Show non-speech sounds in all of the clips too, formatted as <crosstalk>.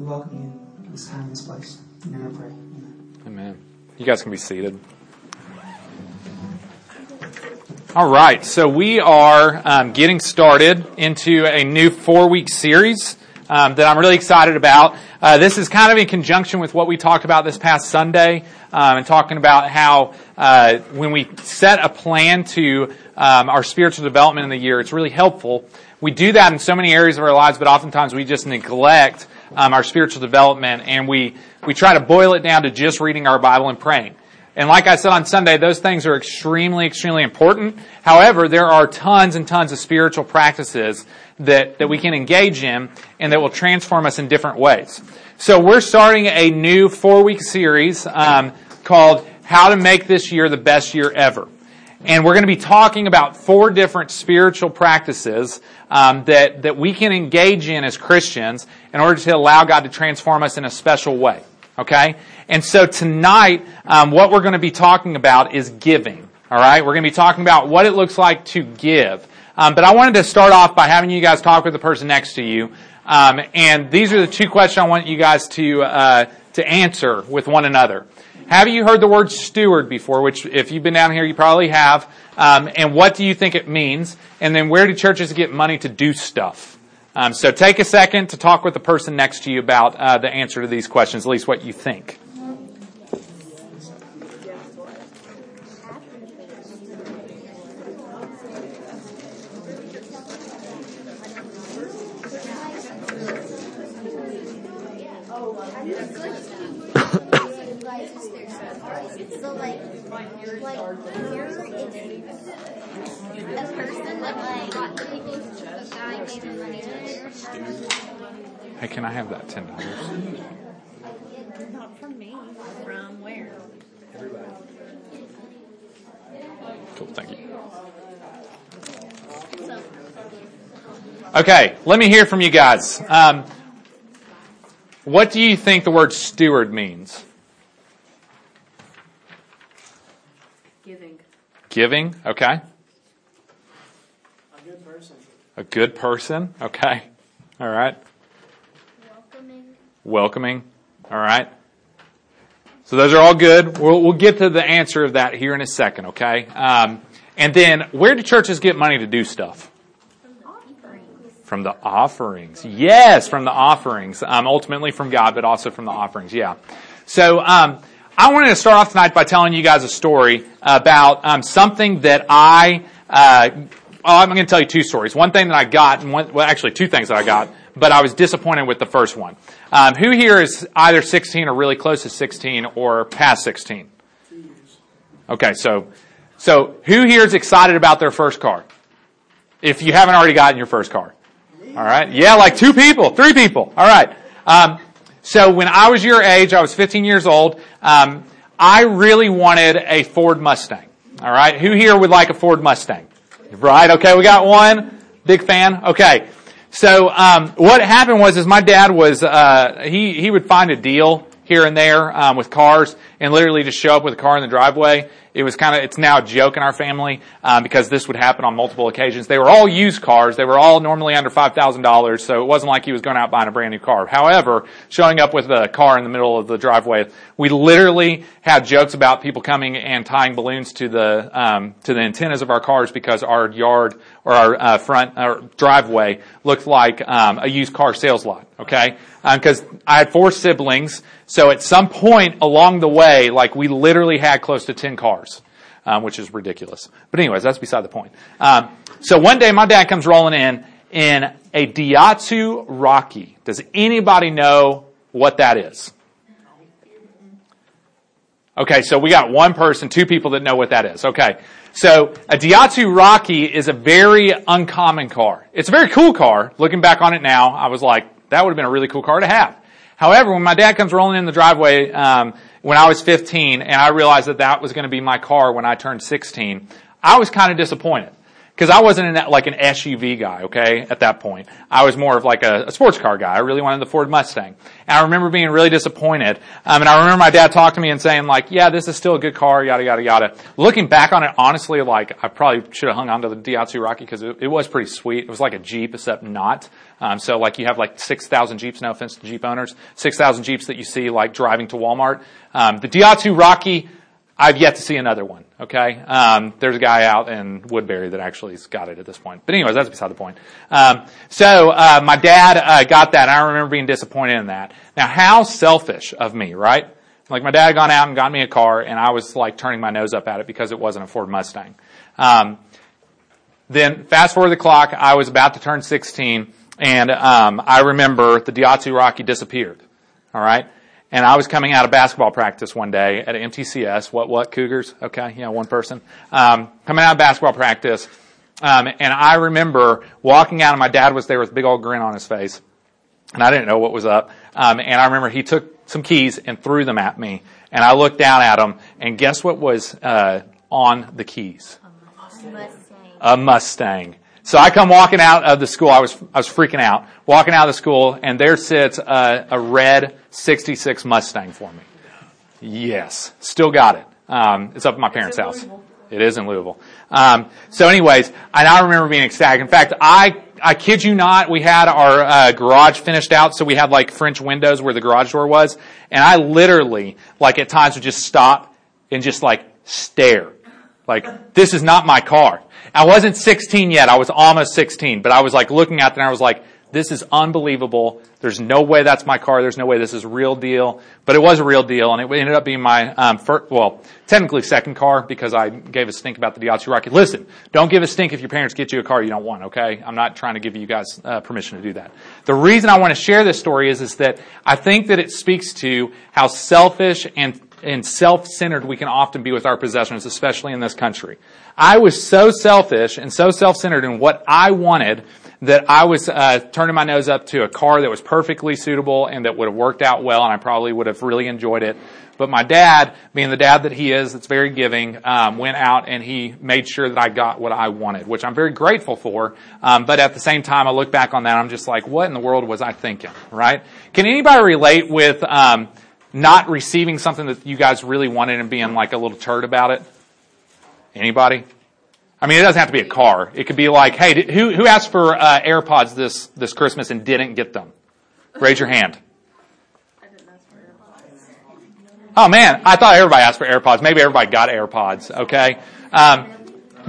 we welcome you this time, in this place. In your name I pray. Amen. Amen. You guys can be seated. All right, so we are um, getting started into a new four-week series um, that I'm really excited about. Uh, this is kind of in conjunction with what we talked about this past Sunday, um, and talking about how uh, when we set a plan to um, our spiritual development in the year, it's really helpful. We do that in so many areas of our lives, but oftentimes we just neglect um, our spiritual development, and we we try to boil it down to just reading our Bible and praying. And like I said on Sunday, those things are extremely, extremely important. However, there are tons and tons of spiritual practices that, that we can engage in and that will transform us in different ways. So we're starting a new four week series um, called How to Make This Year the Best Year Ever. And we're going to be talking about four different spiritual practices um, that, that we can engage in as Christians in order to allow God to transform us in a special way. Okay? And so tonight, um, what we're going to be talking about is giving. All right? We're going to be talking about what it looks like to give. Um, but I wanted to start off by having you guys talk with the person next to you. Um, and these are the two questions I want you guys to uh, to answer with one another. Have you heard the word steward before? Which, if you've been down here, you probably have. Um, and what do you think it means? And then, where do churches get money to do stuff? Um, so take a second to talk with the person next to you about uh, the answer to these questions, at least what you think. So like, like you're a person that like a guy gave him money Hey, can I have that ten dollars? Not from me. From where? Cool, thank you. Okay, let me hear from you guys. Um, what do you think the word steward means? Giving, okay. A good person. A good person, okay. All right. welcoming. Welcoming, all right. So those are all good. We'll, we'll get to the answer of that here in a second, okay? Um, and then, where do churches get money to do stuff? From the offerings. Yes, from the offerings. Um, ultimately from God, but also from the offerings. Yeah. So, um, I wanted to start off tonight by telling you guys a story about um, something that I. Uh, well, I'm going to tell you two stories. One thing that I got, and one, well, actually two things that I got, but I was disappointed with the first one. Um, who here is either 16 or really close to 16 or past 16? Okay, so so who here is excited about their first car? If you haven't already gotten your first car. All right. Yeah, like two people, three people. All right. Um, so when I was your age, I was 15 years old. Um, I really wanted a Ford Mustang. All right. Who here would like a Ford Mustang? Right. Okay. We got one. Big fan. Okay. So um, what happened was, is my dad was uh, he he would find a deal here and there um, with cars and literally just show up with a car in the driveway. It was kind of, it's now a joke in our family, um, because this would happen on multiple occasions. They were all used cars. They were all normally under $5,000, so it wasn't like he was going out buying a brand new car. However, showing up with a car in the middle of the driveway, we literally had jokes about people coming and tying balloons to the, um, to the antennas of our cars because our yard or our uh, front or driveway looked like um, a used car sales lot. Okay, because um, I had four siblings, so at some point along the way, like we literally had close to ten cars, um, which is ridiculous. But anyways, that's beside the point. Um, so one day, my dad comes rolling in in a Daihatsu Rocky. Does anybody know what that is? Okay, so we got one person, two people that know what that is. Okay. So a Daihatsu Rocky is a very uncommon car. It's a very cool car. Looking back on it now, I was like, that would have been a really cool car to have. However, when my dad comes rolling in the driveway um, when I was 15, and I realized that that was going to be my car when I turned 16, I was kind of disappointed Because I wasn't like an SUV guy, okay, at that point. I was more of like a, a sports car guy. I really wanted the Ford Mustang. And I remember being really disappointed. Um, and I remember my dad talking to me and saying like, yeah, this is still a good car, yada, yada, yada. Looking back on it, honestly, like, I probably should have hung on to the Daihatsu Rocky because it, it was pretty sweet. It was like a Jeep, except not. Um, so like you have like 6,000 Jeeps, no offense to Jeep owners, 6,000 Jeeps that you see like driving to Walmart. Um, the Daihatsu Rocky, I've yet to see another one. Okay, um, there's a guy out in Woodbury that actually's got it at this point. But anyways, that's beside the point. Um, so uh, my dad uh, got that. I remember being disappointed in that. Now, how selfish of me, right? Like my dad gone out and got me a car, and I was like turning my nose up at it because it wasn't a Ford Mustang. Um, then fast forward the clock, I was about to turn 16, and um, I remember the Daihatsu Rocky disappeared. All right. And I was coming out of basketball practice one day at MTCS. What, what, Cougars? Okay, yeah, one person. Um, coming out of basketball practice. Um, and I remember walking out and my dad was there with a big old grin on his face. And I didn't know what was up. Um, and I remember he took some keys and threw them at me. And I looked down at them and guess what was, uh, on the keys? A Mustang. a Mustang. So I come walking out of the school. I was I was freaking out. Walking out of the school, and there sits a, a red '66 Mustang for me. Yes, still got it. Um, it's up at my parents' house. It is in Louisville. Um, so, anyways, and I remember being ecstatic. In fact, I I kid you not, we had our uh, garage finished out, so we had like French windows where the garage door was, and I literally, like at times, would just stop and just like stare. Like, this is not my car. I wasn't 16 yet. I was almost 16, but I was like looking at it and I was like, this is unbelievable. There's no way that's my car. There's no way this is real deal. But it was a real deal, and it ended up being my um, first, well, technically second car because I gave a stink about the Daihatsu Rocky. Listen, don't give a stink if your parents get you a car you don't want. Okay, I'm not trying to give you guys uh, permission to do that. The reason I want to share this story is is that I think that it speaks to how selfish and and self-centered we can often be with our possessions, especially in this country. I was so selfish and so self-centered in what I wanted that I was uh, turning my nose up to a car that was perfectly suitable and that would have worked out well, and I probably would have really enjoyed it. But my dad, being the dad that he is, that's very giving, um, went out and he made sure that I got what I wanted, which I'm very grateful for. Um, but at the same time, I look back on that, I'm just like, what in the world was I thinking, right? Can anybody relate with um, not receiving something that you guys really wanted and being like a little turd about it? Anybody? I mean, it doesn't have to be a car. It could be like, hey, who who asked for uh, AirPods this this Christmas and didn't get them? Raise your hand. Oh man, I thought everybody asked for AirPods. Maybe everybody got AirPods. Okay, um,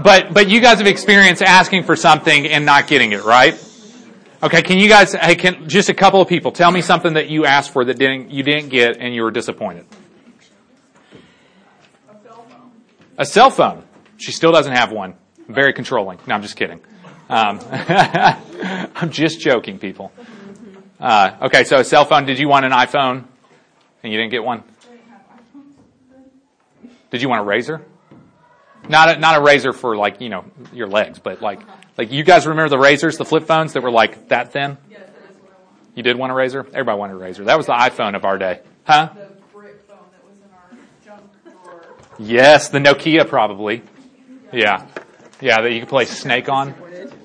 but but you guys have experienced asking for something and not getting it, right? Okay, can you guys? Hey, can just a couple of people tell me something that you asked for that didn't you didn't get and you were disappointed? A cell phone. A cell phone. She still doesn't have one. Very controlling. No, I'm just kidding. Um, <laughs> I'm just joking, people. Uh, okay, so a cell phone. Did you want an iPhone and you didn't get one? Did you want a razor? Not a, not a razor for like, you know, your legs, but like, like you guys remember the razors, the flip phones that were like that thin? Yes, that is what I want. You did want a razor? Everybody wanted a razor. That was the iPhone of our day. Huh? The brick phone that was in our junk drawer. Yes, the Nokia probably. Yeah. Yeah, that you can play Snake on.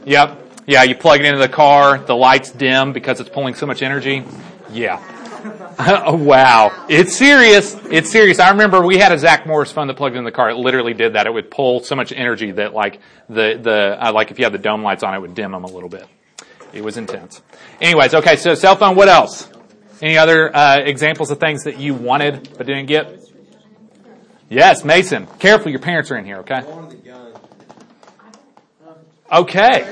Yep. Yeah, you plug it into the car, the lights dim because it's pulling so much energy. Yeah. <laughs> oh, wow. It's serious. It's serious. I remember we had a Zach Morris phone that plugged in the car. It literally did that. It would pull so much energy that like the, the, uh, like if you had the dome lights on, it would dim them a little bit. It was intense. Anyways, okay, so cell phone, what else? Any other, uh, examples of things that you wanted but didn't get? Yes, Mason. Careful, your parents are in here, okay? Okay.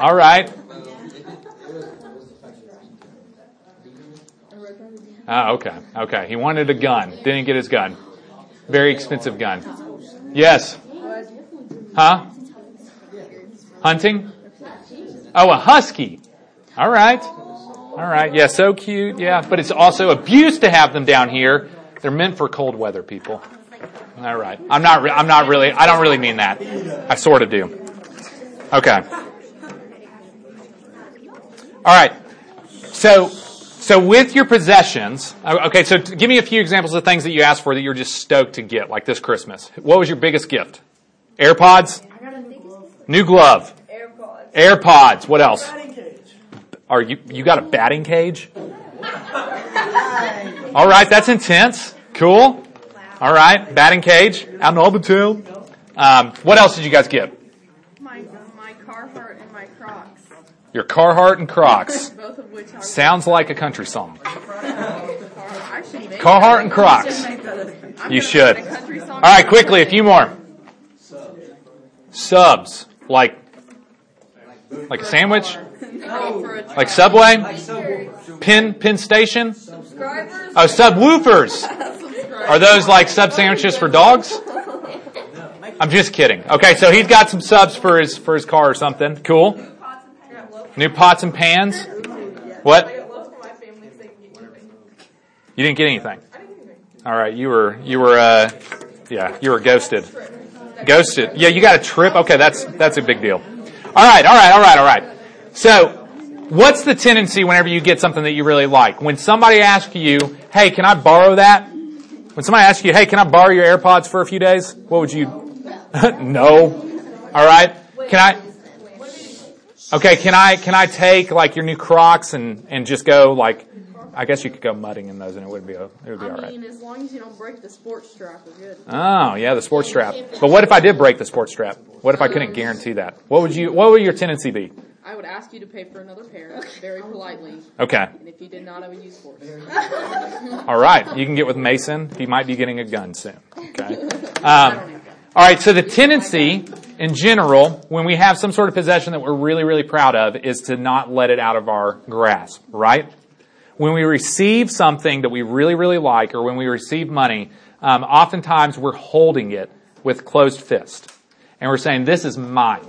All right. Ah, okay. Okay. He wanted a gun. Didn't get his gun. Very expensive gun. Yes. Huh? Hunting? Oh, a husky. All right. All right. Yeah, so cute. Yeah, but it's also abuse to have them down here. They're meant for cold weather, people. All right. I'm not. Re- I'm not really. I don't really mean that. I sort of do. Okay. All right. So, so with your possessions, okay. So give me a few examples of things that you asked for that you're just stoked to get, like this Christmas. What was your biggest gift? AirPods. New glove. AirPods. AirPods. What else? Batting cage. Are you you got a batting cage? <laughs> All right, that's intense. Cool. All right, batting cage out in Albertown. Um, what else did you guys get? My my Carhartt and my Crocs, Your Carhartt and Crocs. <laughs> both of which are Sounds like a country song. <laughs> Carhartt and Crocs. You should. make a country song. All right, quickly, a few more. Subs, like like a sandwich, No, for a like Subway, Pin Pin Station. Oh, subwoofers. Are those like sub sandwiches for dogs? I'm just kidding. Okay, so he's got some subs for his for his car or something. Cool. New pots and pans. What? loaf for my family so they can get anything. You didn't get anything. All right, you were you were uh, yeah, you were ghosted. Ghosted. Yeah, you got a trip. Okay, that's that's a big deal. All right, all right, all right, all right. So, what's the tendency whenever you get something that you really like? When somebody asks you, "Hey, can I borrow that?" When somebody asks you, "Hey, can I borrow your AirPods for a few days?" What would you? <laughs> no. All right. Can I? Okay. Can I can I take like your new Crocs and and just go like? I guess you could go mudding in those and it would be it would be all I right. mean, as long as you don't break the sports strap, we're good. Oh, yeah, the sports strap. But what if I did break the sports strap? What if I couldn't guarantee that? What would you, what would your tendency be? I would ask you to pay for another pair, very politely, Okay. and if you did not, I would use force. <laughs> All right. You can get with Mason. He might be getting a gun soon. Okay. <laughs> Um, all right. So the tendency in general, when we have some sort of possession that we're really, really proud of, is to not let it out of our grasp, right? When we receive something that we really, really like, or when we receive money, um, oftentimes we're holding it with closed fist. And we're saying, this is mine.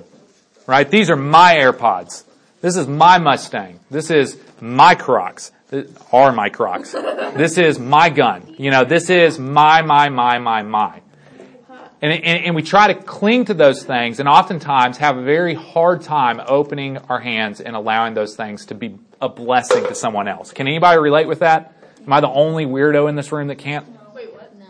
Right? These are my AirPods. This is my Mustang. This is my Crocs. Th- Are my Crocs. This is my gun. You know, this is my, my, my, my, my. And, and, and we try to cling to those things and oftentimes have a very hard time opening our hands and allowing those things to be a blessing to someone else. Can anybody relate with that? Am I the only weirdo in this room that can't? Wait, what? No.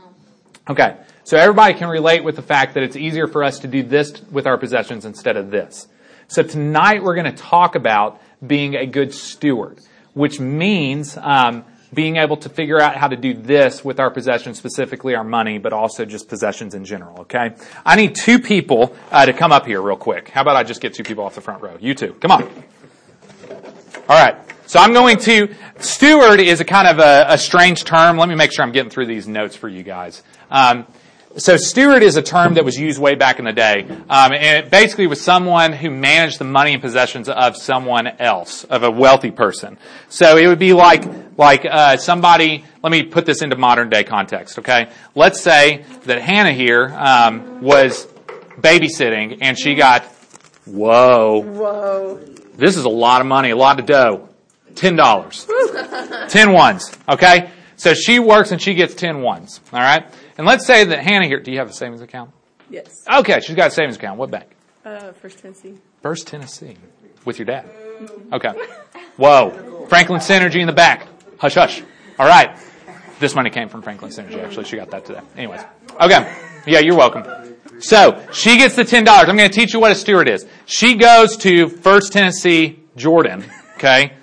Okay. So everybody can relate with the fact that it's easier for us to do this with our possessions instead of this. So tonight we're going to talk about being a good steward, which means um, being able to figure out how to do this with our possessions, specifically our money, but also just possessions in general. Okay. I need two people uh, to come up here real quick. How about I just get two people off the front row? You two, come on. All right. So I'm going to, steward is a kind of a, a strange term. Let me make sure I'm getting through these notes for you guys. Um, so steward is a term that was used way back in the day, um, and it basically was someone who managed the money and possessions of someone else, of a wealthy person. So it would be like like uh, somebody. Let me put this into modern day context. Okay, let's say that Hannah here um, was babysitting, and she got whoa, Whoa. this is a lot of money, a lot of dough. Ten dollars. <laughs> ten ones. Okay? So she works and she gets ten ones. Alright? And let's say that Hannah here, do you have a savings account? Yes. Okay, she's got a savings account. What bank? Uh, First Tennessee. First Tennessee. With your dad. Okay. Whoa. Franklin Synergy in the back. Hush hush. Alright. This money came from Franklin Synergy, actually. She got that today. Anyways. Okay. Yeah, you're welcome. So, she gets the $10. I'm going to teach you what a steward is. She goes to First Tennessee Jordan, okay?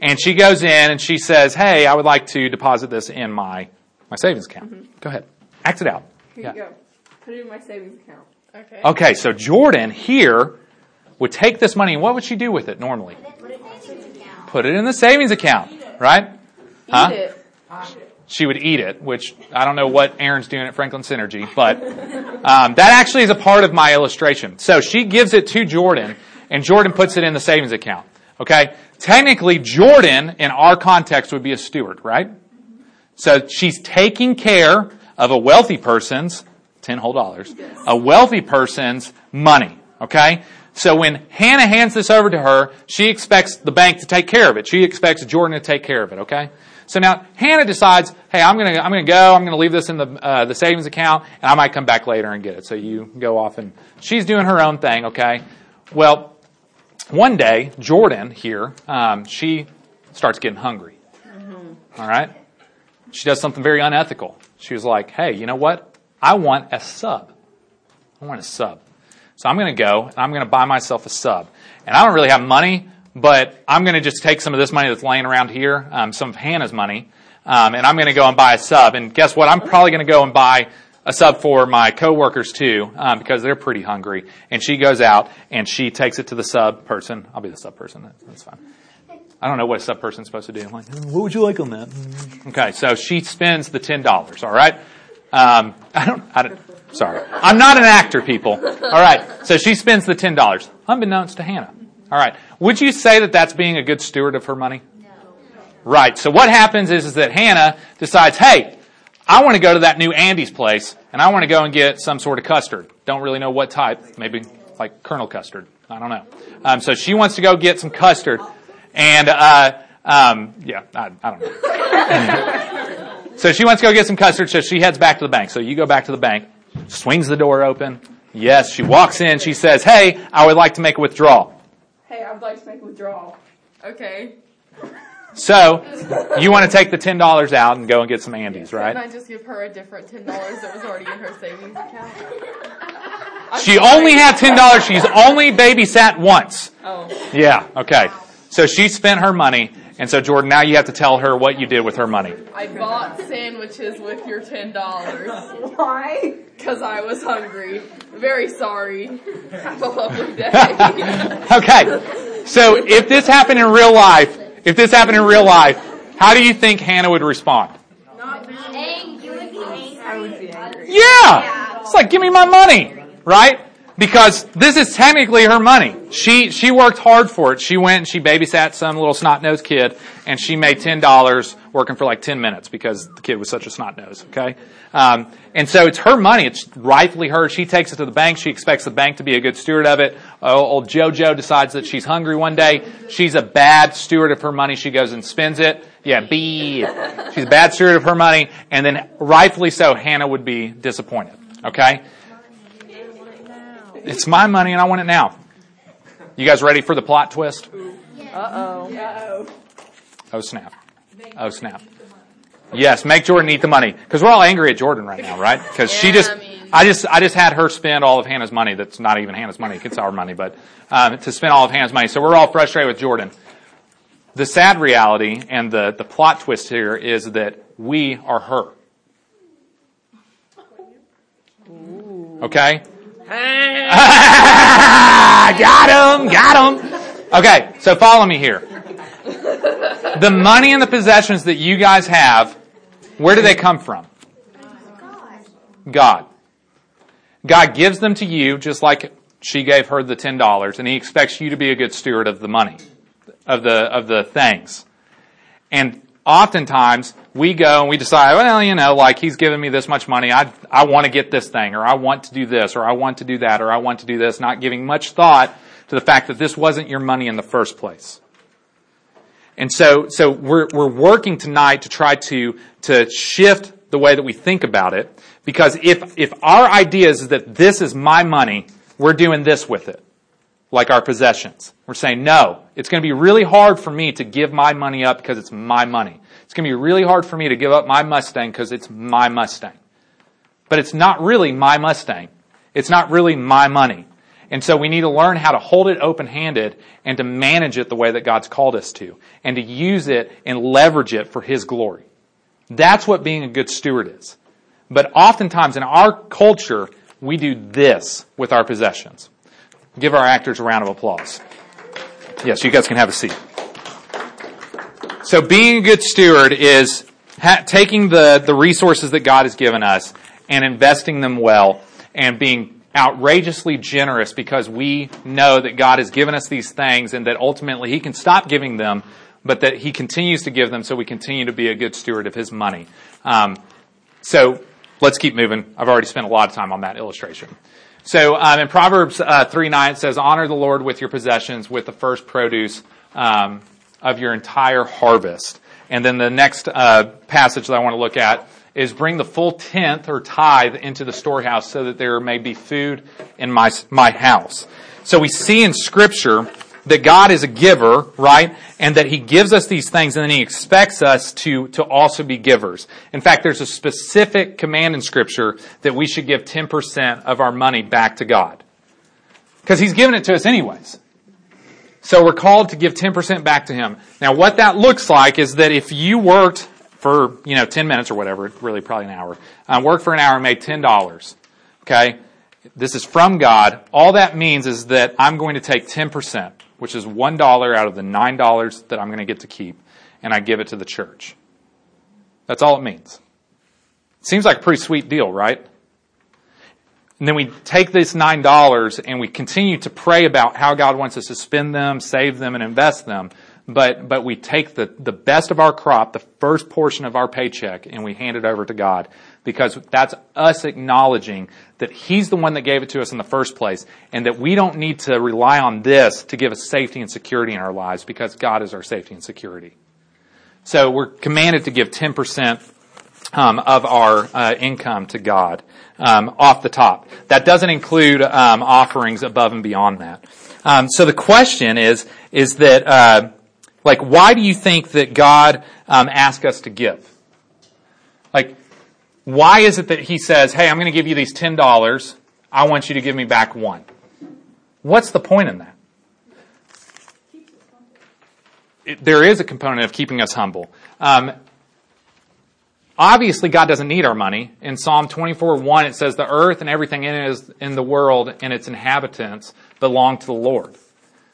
And she goes in and she says, hey, I would like to deposit this in my, my savings account. Go ahead. Act it out. Here Yeah. you go. Put it in my savings account. Okay. Okay, so Jordan here would take this money and what would she do with it normally? Put it in the savings account, right? Huh? It. She would eat it, which I don't know what Aaron's doing at Franklin Synergy, but um, that actually is a part of my illustration. So she gives it to Jordan, and Jordan puts it in the savings account. Okay? Technically, Jordan, in our context, would be a steward, right? So she's taking care of a wealthy person's, 10 whole dollars, a wealthy person's money. Okay? So when Hannah hands this over to her, she expects the bank to take care of it. She expects Jordan to take care of it. Okay? So now Hannah decides, hey, I'm gonna, I'm gonna go, I'm gonna leave this in the, uh, the savings account, and I might come back later and get it. So you go off and she's doing her own thing, okay? Well, one day, Jordan here, um, she starts getting hungry. All right? She does something very unethical. She was like, hey, you know what? I want a sub. I want a sub. So I'm going to go and I'm going to buy myself a sub. And I don't really have money, but I'm going to just take some of this money that's laying around here, um, some of Hannah's money, um, and I'm going to go and buy a sub. And guess what? I'm probably going to go and buy a sub for my coworkers too, um, because they're pretty hungry. And she goes out and she takes it to the sub person. I'll be the sub person. That's, fine. I don't know what a sub person's supposed to do. I'm like, what would you like on that? Okay, so she spends the ten dollars. All right. Um, I don't. I don't. Sorry, I'm not an actor, people. All right. So she spends the ten dollars, unbeknownst to Hannah. All right. Would you say that that's being a good steward of her money? No. Right. So what happens is, is that Hannah decides, hey, I want to go to that new Andy's place, and I want to go and get some sort of custard. Don't really know what type. Maybe like Colonel custard. I don't know. Um, so she wants to go get some custard, and uh, um, yeah, I, I don't know. so she wants to go get some custard, so she heads back to the bank. So you go back to the bank, swings the door open. Yes, she walks in. She says, "Hey, I would like to make a withdrawal." Hey, I would like to make a withdrawal. Okay. So you want to take the ten dollars out and go and get some Andy's, right? Can I just give her a different ten dollars that was already in her savings account? I'm She sorry. only had ten dollars. She's only babysat once. Oh. Yeah. Okay. So she spent her money, and so Jordan, now you have to tell her what you did with her money. I bought sandwiches with your ten dollars Why? because I was hungry. Very sorry. Have a lovely day. <laughs> Okay. So if this happened in real life, if this happened in real life, how do you think Hannah would respond? Dang, you would be angry. I would be angry. Yeah. It's like, give me my money, right? Because this is technically her money. She, she worked hard for it. She went and she babysat some little snot-nosed kid and she made $10 working for like 10 minutes because the kid was such a snot-nose, okay? Um, and so it's her money. It's rightfully hers. She takes it to the bank. She expects the bank to be a good steward of it. Old JoJo decides that she's hungry one day. She's a bad steward of her money. She goes and spends it. Yeah, B. She's a bad steward of her money. And then rightfully so, Hannah would be disappointed, okay? It's my money and I want it now. You guys ready for the plot twist? Uh-oh. Oh snap. Oh snap. Yes, make Jordan eat the money. Cause we're all angry at Jordan right now, right? Cause she just, I mean- I just, I just had her spend all of Hannah's money. That's not even Hannah's money. It's our money, but, um, to spend all of Hannah's money. So we're all frustrated with Jordan. The sad reality and the, the plot twist here is that we are her. Okay? <laughs> got him, got him. Okay, so follow me here. The money and the possessions that you guys have, where do they come from? God. God gives them to you just like she gave her the ten dollars, and He expects you to be a good steward of the money, of the of the things. And oftentimes we go and we decide, well, you know, like He's given me this much money, I I want to get this thing, or I want to do this, or I want to do that, or I want to do this, not giving much thought to the fact that this wasn't your money in the first place. And so, so we're, we're working tonight to try to, to shift the way that we think about it. Because if, if our idea is that this is my money, we're doing this with it. Like our possessions. We're saying, no, it's going to be really hard for me to give my money up because it's my money. It's going to be really hard for me to give up my Mustang because it's my Mustang. But it's not really my Mustang. It's not really my money. And so we need to learn how to hold it open-handed and to manage it the way that God's called us to and to use it and leverage it for His glory. That's what being a good steward is. But oftentimes in our culture, we do this with our possessions. Give our actors a round of applause. Yes, you guys can have a seat. So being a good steward is ha- taking the, the resources that God has given us and investing them well and being outrageously generous because we know that God has given us these things and that ultimately He can stop giving them, but that He continues to give them so we continue to be a good steward of His money. Um, so let's keep moving. I've already spent a lot of time on that illustration. So um, in Proverbs uh, 3 9 it says, Honor the Lord with your possessions, with the first produce um, of your entire harvest. And then the next uh, passage that I want to look at is bring the full tenth or tithe into the storehouse so that there may be food in my, my house. So we see in scripture that God is a giver, right? And that He gives us these things and then He expects us to, to also be givers. In fact, there's a specific command in scripture that we should give 10% of our money back to God. Because he's given it to us anyways. So we're called to give 10% back to him. Now what that looks like is that if you worked for, you know, 10 minutes or whatever, really probably an hour, um, worked for an hour and made $10, okay? This is from God. All that means is that I'm going to take 10%, which is $1 out of the $9 that I'm going to get to keep, and I give it to the church. That's all it means. Seems like a pretty sweet deal, right? And then we take this nine dollars and we continue to pray about how God wants us to spend them, save them, and invest them. But, but we take the, the best of our crop, the first portion of our paycheck, and we hand it over to God. Because that's us acknowledging that He's the one that gave it to us in the first place, and that we don't need to rely on this to give us safety and security in our lives, because God is our safety and security. So we're commanded to give 10% um, of our uh, income to God um, off the top. That doesn't include um, offerings above and beyond that. Um, so the question is, is that uh, like, why do you think that God um, asked us to give? Like, why is it that He says, "Hey, I'm going to give you these ten dollars. I want you to give me back one." What's the point in that? It, there is a component of keeping us humble. Obviously, God doesn't need our money. In Psalm 24, 1, it says, the earth and everything in it is in the world and its inhabitants belong to the Lord.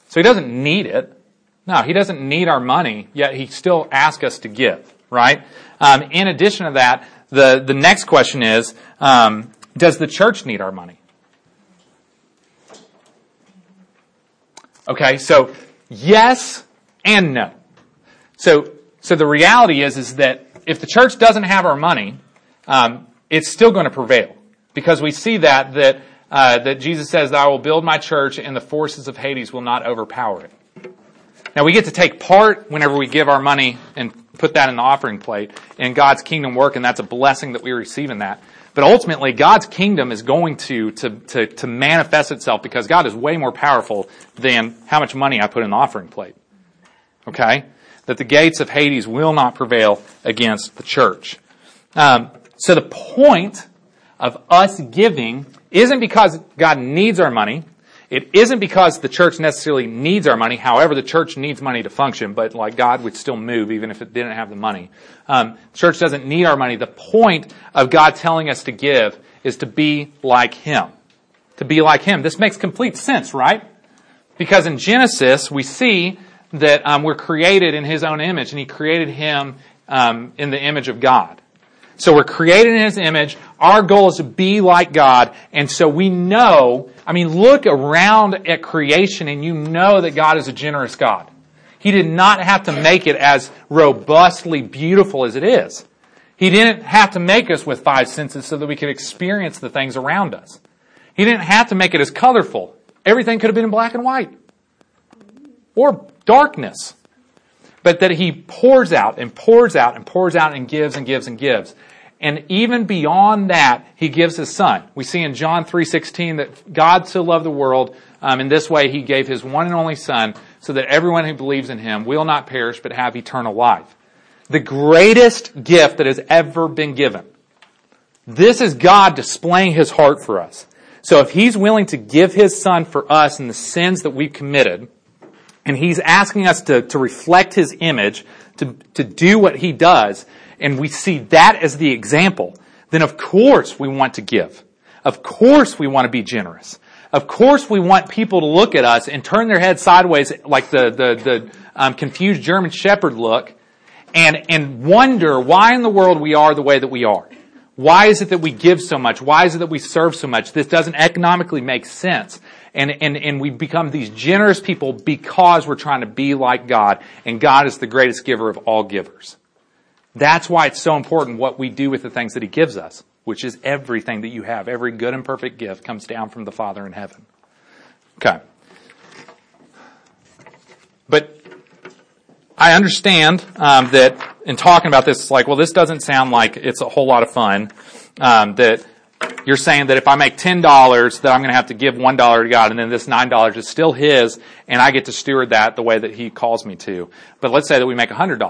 So he doesn't need it. No, he doesn't need our money, yet he still asks us to give, right? Um, in addition to that, the, the next question is, um, does the church need our money? Okay, so yes and no. So, so the reality is, is that if the church doesn't have our money, um, it's still going to prevail because we see that that uh, that Jesus says, "I will build my church, and the forces of Hades will not overpower it." Now we get to take part whenever we give our money and put that in the offering plate in God's kingdom work, and that's a blessing that we receive in that. But ultimately, God's kingdom is going to, to, to, to manifest itself because God is way more powerful than how much money I put in the offering plate. Okay? That the gates of Hades will not prevail against the church. Um, so the point of us giving isn't because God needs our money. It isn't because the church necessarily needs our money. However, the church needs money to function, but like God would still move even if it didn't have the money. Um, church doesn't need our money. The point of God telling us to give is to be like Him. To be like Him. This makes complete sense, right? Because in Genesis, we see that um, we're created in His own image, and He created Him um, in the image of God. So we're created in His image. Our goal is to be like God, and so we know. I mean, look around at creation, and you know that God is a generous God. He did not have to make it as robustly beautiful as it is. He didn't have to make us with five senses so that we could experience the things around us. He didn't have to make it as colorful. Everything could have been in black and white. Or darkness. But that he pours out and pours out and pours out and gives and gives and gives. And even beyond that, he gives his son. We see in John 3.16 that God so loved the world, um, in this way he gave his one and only son so that everyone who believes in him will not perish but have eternal life. The greatest gift that has ever been given. This is God displaying his heart for us. So if he's willing to give his son for us and the sins that we've committed, and he's asking us to, to reflect his image, to, to do what he does, and we see that as the example, then of course we want to give. Of course we want to be generous. Of course we want people to look at us and turn their head sideways like the, the, the um, confused German shepherd look and, and wonder why in the world we are the way that we are. Why is it that we give so much? Why is it that we serve so much? This doesn't economically make sense and, and, and we become these generous people because we're trying to be like God, and God is the greatest giver of all givers. That's why it's so important what we do with the things that He gives us, which is everything that you have. Every good and perfect gift comes down from the Father in heaven. Okay. But I understand um, that in talking about this, it's like, well, this doesn't sound like it's a whole lot of fun. Um, that you're saying that if I make $10, that I'm going to have to give $1 to God, and then this $9 is still His, and I get to steward that the way that He calls me to. But let's say that we make $100.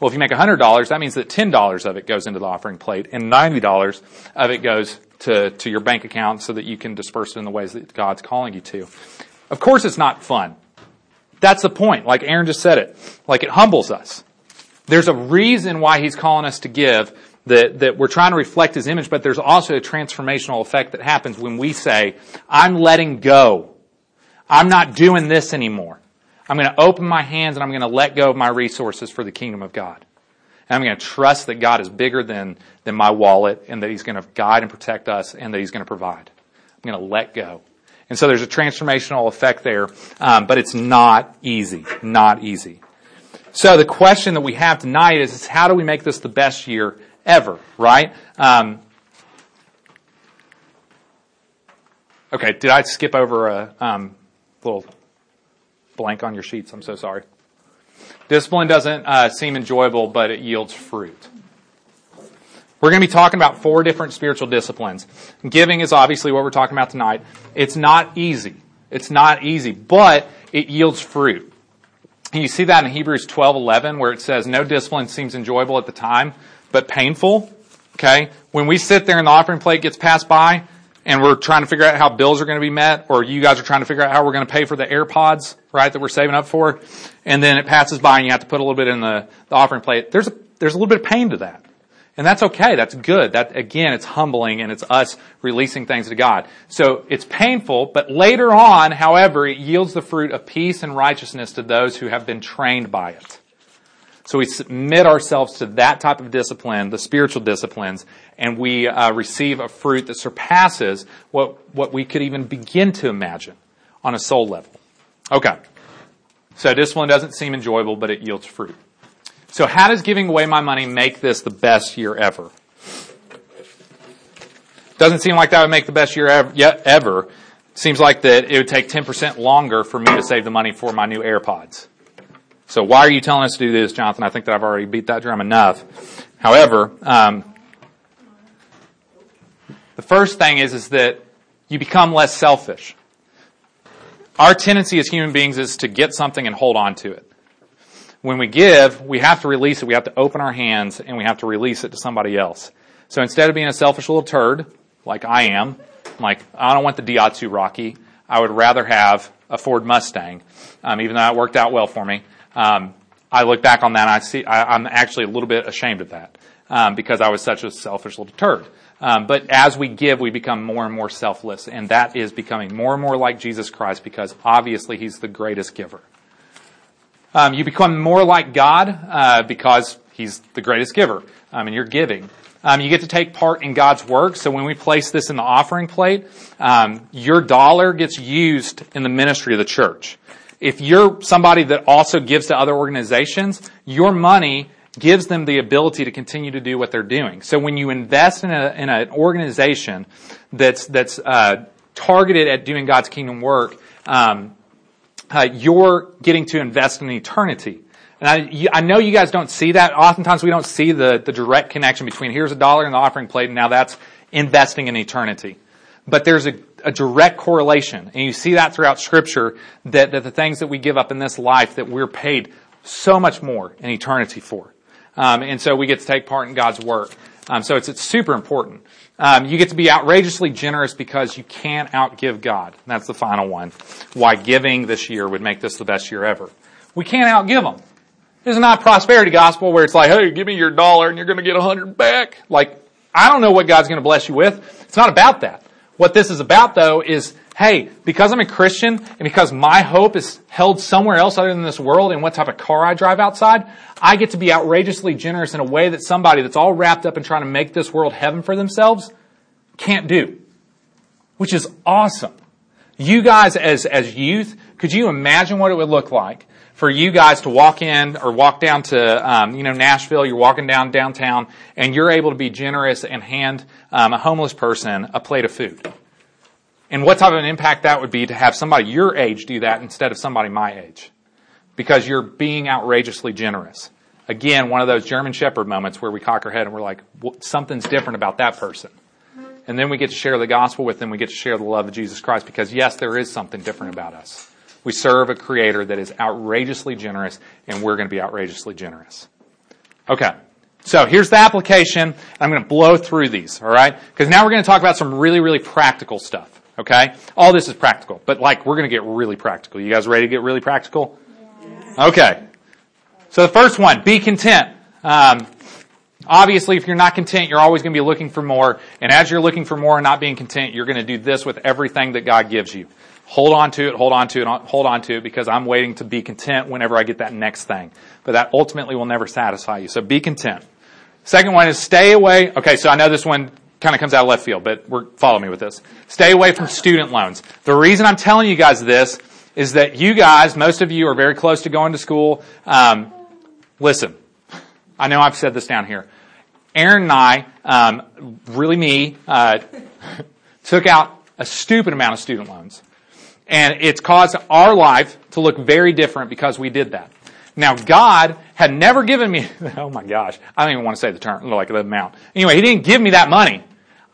Well, if you make $100, that means that $10 of it goes into the offering plate, and $90 of it goes to, to your bank account so that you can disperse it in the ways that God's calling you to. Of course it's not fun. That's the point. Like Aaron just said it. Like it humbles us. There's a reason why he's calling us to give that, that we're trying to reflect his image, but there's also a transformational effect that happens when we say, I'm letting go. I'm not doing this anymore. I'm going to open my hands and I'm going to let go of my resources for the kingdom of God. And I'm going to trust that God is bigger than, than my wallet and that he's going to guide and protect us and that he's going to provide. I'm going to let go. And so there's a transformational effect there, um, but it's not easy. Not easy. So the question that we have tonight is, is how do we make this the best year ever, right? Um, okay, did I skip over a um, little blank on your sheets? I'm so sorry. Discipline doesn't uh, seem enjoyable, but it yields fruit. We're going to be talking about four different spiritual disciplines. Giving is obviously what we're talking about tonight. It's not easy. It's not easy, but it yields fruit. And you see that in Hebrews 12:11 where it says no discipline seems enjoyable at the time, but painful. Okay? When we sit there and the offering plate gets passed by and we're trying to figure out how bills are going to be met or you guys are trying to figure out how we're going to pay for the AirPods, right, that we're saving up for, and then it passes by and you have to put a little bit in the, the offering plate, there's a, there's a little bit of pain to that. And that's okay. That's good. That again, it's humbling and it's us releasing things to God. So it's painful, but later on, however, it yields the fruit of peace and righteousness to those who have been trained by it. So we submit ourselves to that type of discipline, the spiritual disciplines, and we uh, receive a fruit that surpasses what, what we could even begin to imagine on a soul level. Okay. So discipline doesn't seem enjoyable, but it yields fruit. So how does giving away my money make this the best year ever? Doesn't seem like that would make the best year ever. Yet ever. Seems like that it would take 10% longer for me to save the money for my new AirPods. So why are you telling us to do this, Jonathan? I think that I've already beat that drum enough. However, um, the first thing is is that you become less selfish. Our tendency as human beings is to get something and hold on to it. When we give, we have to release it. We have to open our hands and we have to release it to somebody else. So instead of being a selfish little turd, like I am, like I don't want the Daihatsu Rocky, I would rather have a Ford Mustang, um, even though it worked out well for me. Um, I look back on that and I see I, am actually a little bit ashamed of that um, because I was such a selfish little turd. Um, but as we give, we become more and more selfless, and that is becoming more and more like Jesus Christ because obviously He's the greatest giver. Um, you become more like God uh, because He's the greatest giver, um, and you're giving. Um, you get to take part in God's work. So when we place this in the offering plate, um, your dollar gets used in the ministry of the church. If you're somebody that also gives to other organizations, your money gives them the ability to continue to do what they're doing. So when you invest in, a, in an organization that's that's uh, targeted at doing God's kingdom work, um, uh, you're getting to invest in eternity. And I, you, I, know you guys don't see that. Oftentimes we don't see the, the direct connection between here's a dollar in the offering plate and now that's investing in eternity. But there's a, a direct correlation. And you see that throughout scripture that, that the things that we give up in this life that we're paid so much more in eternity for. Um, and so we get to take part in God's work. Um, so it's, it's super important. Um, you get to be outrageously generous because you can't outgive God. And that's the final one. Why giving this year would make this the best year ever. We can't outgive Him. This is not prosperity gospel where it's like, hey, give me your dollar and you're going to get a hundred back. Like, I don't know what God's going to bless you with. It's not about that. What this is about though is, hey, because I'm a Christian and because my hope is held somewhere else other than this world and what type of car I drive outside, I get to be outrageously generous in a way that somebody that's all wrapped up in trying to make this world heaven for themselves can't do. Which is awesome. You guys as, as youth, could you imagine what it would look like for you guys to walk in or walk down to, um, you know, Nashville, you're walking down downtown, and you're able to be generous and hand um, a homeless person a plate of food. And what type of an impact that would be to have somebody your age do that instead of somebody my age. Because you're being outrageously generous. Again, one of those German Shepherd moments where we cock our head and we're like, something's different about that person. And then we get to share the gospel with them. We get to share the love of Jesus Christ because yes, there is something different about us. We serve a creator that is outrageously generous and we're going to be outrageously generous. Okay. So here's the application. I'm going to blow through these, all right? Because now we're going to talk about some really, really practical stuff, okay? All this is practical, but like we're going to get really practical. You guys ready to get really practical? Okay. So the first one, be content. Um, obviously, if you're not content, you're always going to be looking for more. And as you're looking for more and not being content, you're going to do this with everything that God gives you. Hold on to it, hold on to it, hold on to it because I'm waiting to be content whenever I get that next thing. But that ultimately will never satisfy you. So be content. Second one is stay away. Okay, so I know this one kind of comes out of left field, but we're, follow me with this. Stay away from student loans. The reason I'm telling you guys this is that you guys, most of you are very close to going to school. Um, listen, I know I've said this down here. Aaron and I, um, really me, uh, <laughs> took out a stupid amount of student loans. And it's caused our life to look very different because we did that. Now, God had never given me, <laughs> oh my gosh, I don't even want to say the term, like the amount. Anyway, He didn't give me that money.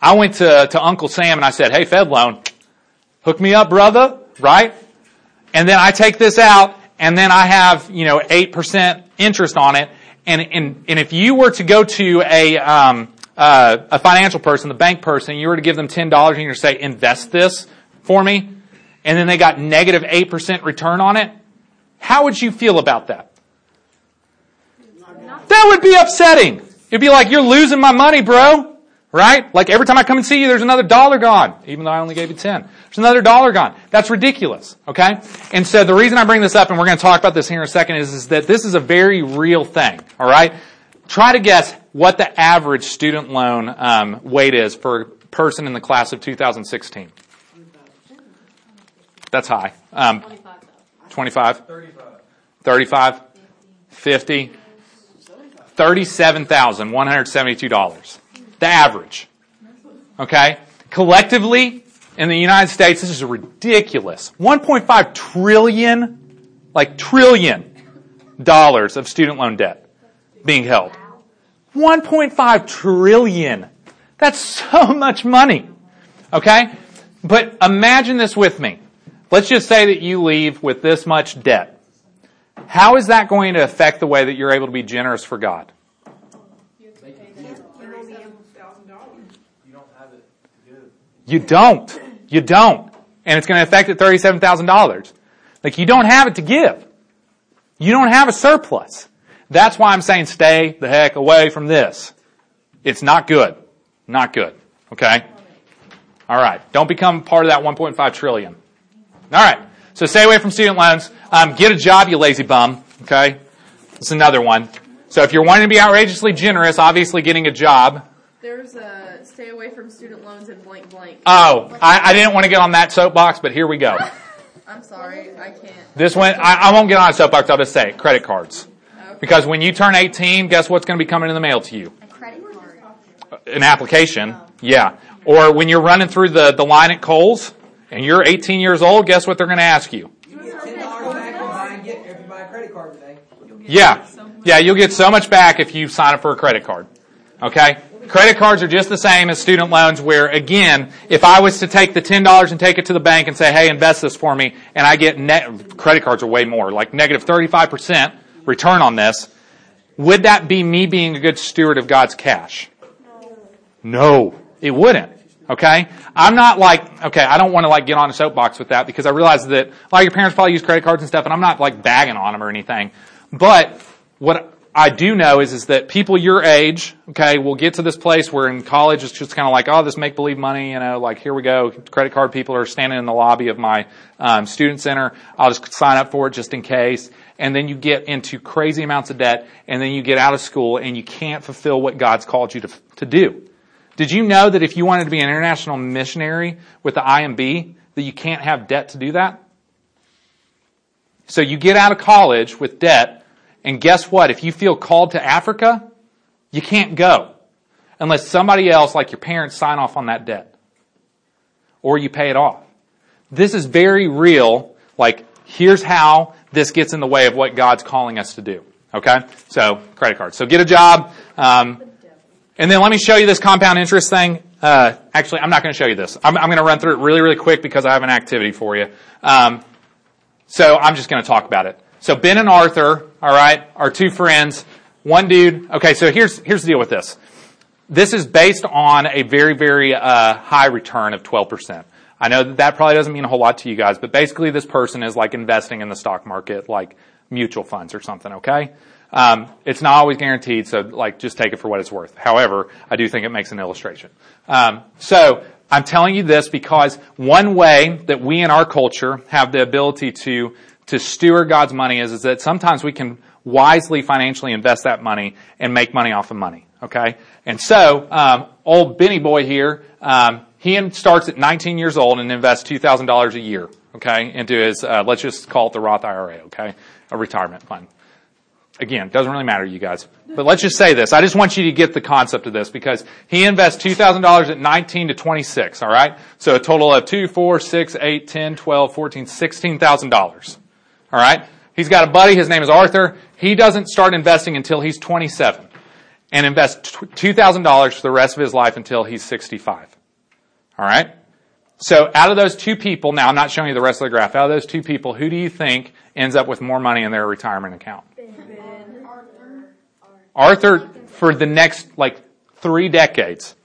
I went to, to Uncle Sam and I said, hey, Fed loan, hook me up, brother, right? And then I take this out and then I have, you know, 8% interest on it. And, and, and if you were to go to a, um, uh, a financial person, the bank person, you were to give them $10 and you were to say, invest this for me, and then they got negative 8% return on it, how would you feel about that? That would be upsetting. It'd be like, you're losing my money, bro. Right? Like every time I come and see you, there's another dollar gone, even though I only gave you 10. There's another dollar gone. That's ridiculous. Okay? And so the reason I bring this up, and we're going to talk about this here in a second, is, is that this is a very real thing. Alright? Try to guess what the average student loan um, weight is for a person in the class of 2016. That's high. Um, 25? 35? 50? $37,172. The average. Okay? Collectively, in the United States, this is ridiculous. 1.5 trillion, like trillion dollars of student loan debt being held. 1.5 trillion. That's so much money. Okay? But imagine this with me. Let's just say that you leave with this much debt. How is that going to affect the way that you're able to be generous for God? You don't. You don't. And it's going to affect it $37,000. Like you don't have it to give. You don't have a surplus. That's why I'm saying stay the heck away from this. It's not good. Not good. Okay? Alright. Don't become part of that 1.5 trillion. Alright. So stay away from student loans. Um, get a job, you lazy bum. Okay? It's another one. So if you're wanting to be outrageously generous, obviously getting a job. There's a stay away from student loans and blank blank. Oh, I, I didn't want to get on that soapbox, but here we go. <laughs> I'm sorry, I can't. This one, I, I won't get on a soapbox, I'll just say it. Credit cards. Because when you turn 18, guess what's going to be coming in the mail to you? A credit card. An application. Yeah. Or when you're running through the, the line at Kohl's and you're 18 years old, guess what they're going to ask you? Ten dollars back if you buy and get if you buy a credit card today. Yeah. Yeah, you'll get so much back if you sign up for a credit card. Okay? Credit cards are just the same as student loans where again, if I was to take the $10 and take it to the bank and say, hey, invest this for me, and I get net, credit cards are way more, like negative 35% return on this, would that be me being a good steward of God's cash? No, it wouldn't. Okay? I'm not like, okay, I don't want to like get on a soapbox with that because I realize that a lot of your parents probably use credit cards and stuff and I'm not like bagging on them or anything. But what I do know is, is that people your age, okay, will get to this place where in college it's just kind of like, oh, this make believe money, you know, like here we go. Credit card people are standing in the lobby of my um, student center. I'll just sign up for it just in case. And then you get into crazy amounts of debt, and then you get out of school and you can't fulfill what God's called you to to do. Did you know that if you wanted to be an international missionary with the IMB, that you can't have debt to do that? So you get out of college with debt, and guess what? If you feel called to Africa, you can't go unless somebody else, like your parents, sign off on that debt. Or you pay it off. This is very real. Like, here's how this gets in the way of what God's calling us to do. Okay? So, credit cards. So get a job. Um, and then let me show you this compound interest thing. Uh, actually, I'm not going to show you this. I'm, I'm going to run through it really, really quick because I have an activity for you. Um, so I'm just going to talk about it. So Ben and Arthur, all right, are two friends. one dude. Okay, so here's here's the deal with this. This is based on a very very uh, high return of 12%. I know that that probably doesn't mean a whole lot to you guys, but basically this person is like investing in the stock market, like mutual funds or something. Okay. Um, it's not always guaranteed, so like just take it for what it's worth. However, I do think it makes an illustration. Um, so I'm telling you this because one way that we in our culture have the ability to to steward God's money is, is that sometimes we can wisely financially invest that money and make money off of money. Okay, and so um, old Benny boy here, um, he starts at 19 years old and invests two thousand dollars a year. Okay, into his uh, let's just call it the Roth IRA. Okay, a retirement fund. Again, doesn't really matter, you guys. But let's just say this. I just want you to get the concept of this because he invests $2,000 at 19 to 26, alright? So a total of 2, 4, 6, 8, 10, 12, 14, $16,000. Alright? He's got a buddy, his name is Arthur. He doesn't start investing until he's 27 and invests $2,000 for the rest of his life until he's 65. Alright? So out of those two people, now I'm not showing you the rest of the graph, out of those two people, who do you think ends up with more money in their retirement account? Arthur, for the next like three decades,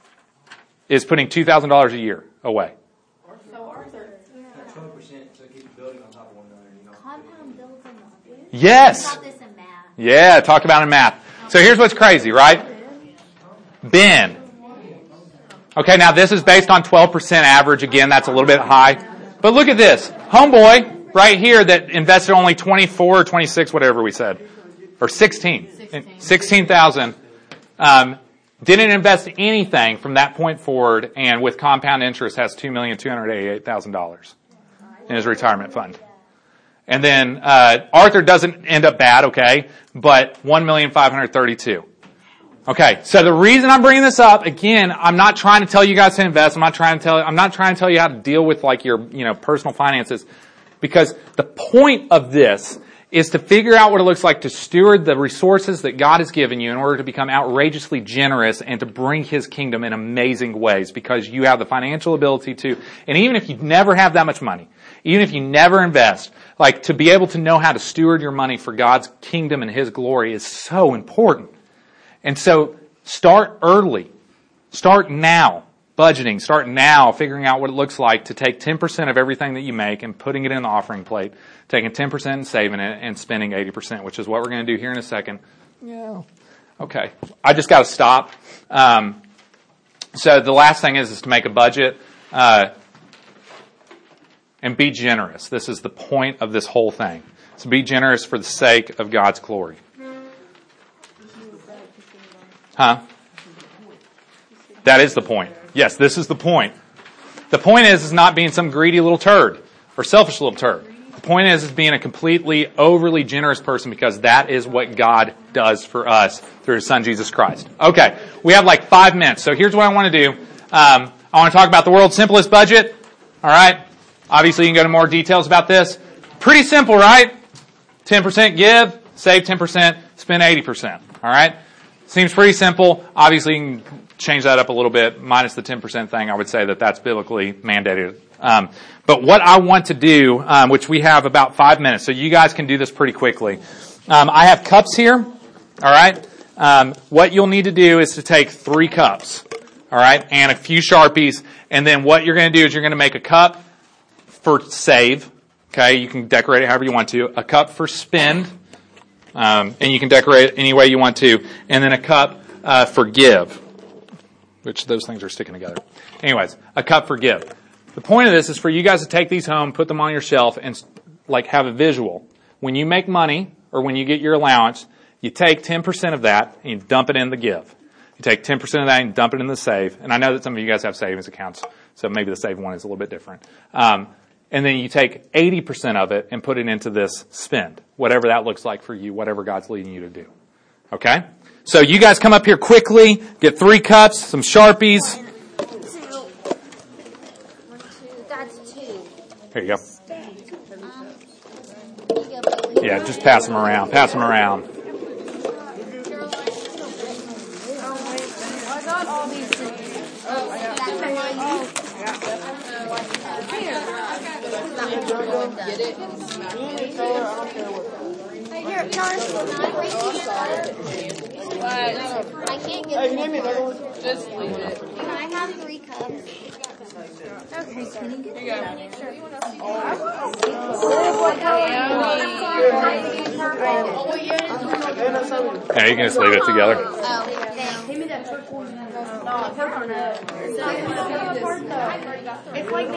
is putting two thousand dollars a year away. Twelve percent, so keep building on top of one another, you know. Compound builds on the Yes. Taught this in math. Yeah, talk about it in math. So here's what's crazy, right? Ben. Okay, now this is based on 12% average. Again, that's a little bit high. But look at this. Homeboy, right here, that invested only 24 or 26, whatever we said. Or 16. 16,000. Um, didn't invest anything from that point forward and with compound interest has $2,288,000 in his retirement fund. And then uh, Arthur doesn't end up bad, okay, but one million five hundred thirty-two. Okay, so the reason I'm bringing this up again, I'm not trying to tell you guys to invest. I'm not trying to tell. I'm not trying to tell you how to deal with like your you know personal finances, because the point of this is to figure out what it looks like to steward the resources that God has given you in order to become outrageously generous and to bring His kingdom in amazing ways because you have the financial ability to, and even if you never have that much money, even if you never invest, like to be able to know how to steward your money for God's kingdom and His glory is so important. And so start early. Start now. Budgeting. Start now figuring out what it looks like to take 10% of everything that you make and putting it in the offering plate, taking 10% and saving it and spending 80%, which is what we're going to do here in a second. Yeah. Okay. I just got to stop. Um, so the last thing is, is to make a budget. Uh, and be generous. This is the point of this whole thing. So be generous for the sake of God's glory. Huh? That is the point. Yes, this is the point. The point is, is not being some greedy little turd or selfish little turd. The point is, is being a completely overly generous person because that is what God does for us through His Son Jesus Christ. Okay, we have like five minutes, so here's what I want to do. Um, I want to talk about the world's simplest budget. All right, obviously you can go to more details about this. Pretty simple, right? 10% give, save 10%, spend 80%. All right, seems pretty simple. Obviously, you can change that up a little bit, minus the 10% thing. I would say that that's biblically mandated. Um, but what I want to do, um, which we have about five minutes, so you guys can do this pretty quickly. Um, I have cups here. All right. Um, what you'll need to do is to take three cups. All right, and a few sharpies, and then what you're going to do is you're going to make a cup for save. Okay, you can decorate it however you want to. A cup for spend, um, and you can decorate it any way you want to, and then a cup uh, for give, which those things are sticking together. Anyways, a cup for give. The point of this is for you guys to take these home, put them on your shelf, and like have a visual. When you make money or when you get your allowance, you take 10% of that and you dump it in the give. You take 10% of that and dump it in the save. And I know that some of you guys have savings accounts, so maybe the save one is a little bit different. Um, and then you take 80% of it and put it into this spend, whatever that looks like for you, whatever God's leading you to do. Okay? So you guys come up here quickly, get three cups, some Sharpies. One, two, that's two. Here you go. Um, you go, Billy. Yeah, just pass them around. Pass them around. Get it? Right here, Here, Jonathan, can I bring you cups? I can't get Hey, name me another one. Just leave it. Can I have three cups? Okay, can you get Here you go. Yeah, you can just leave it together. Oh, thanks. It's like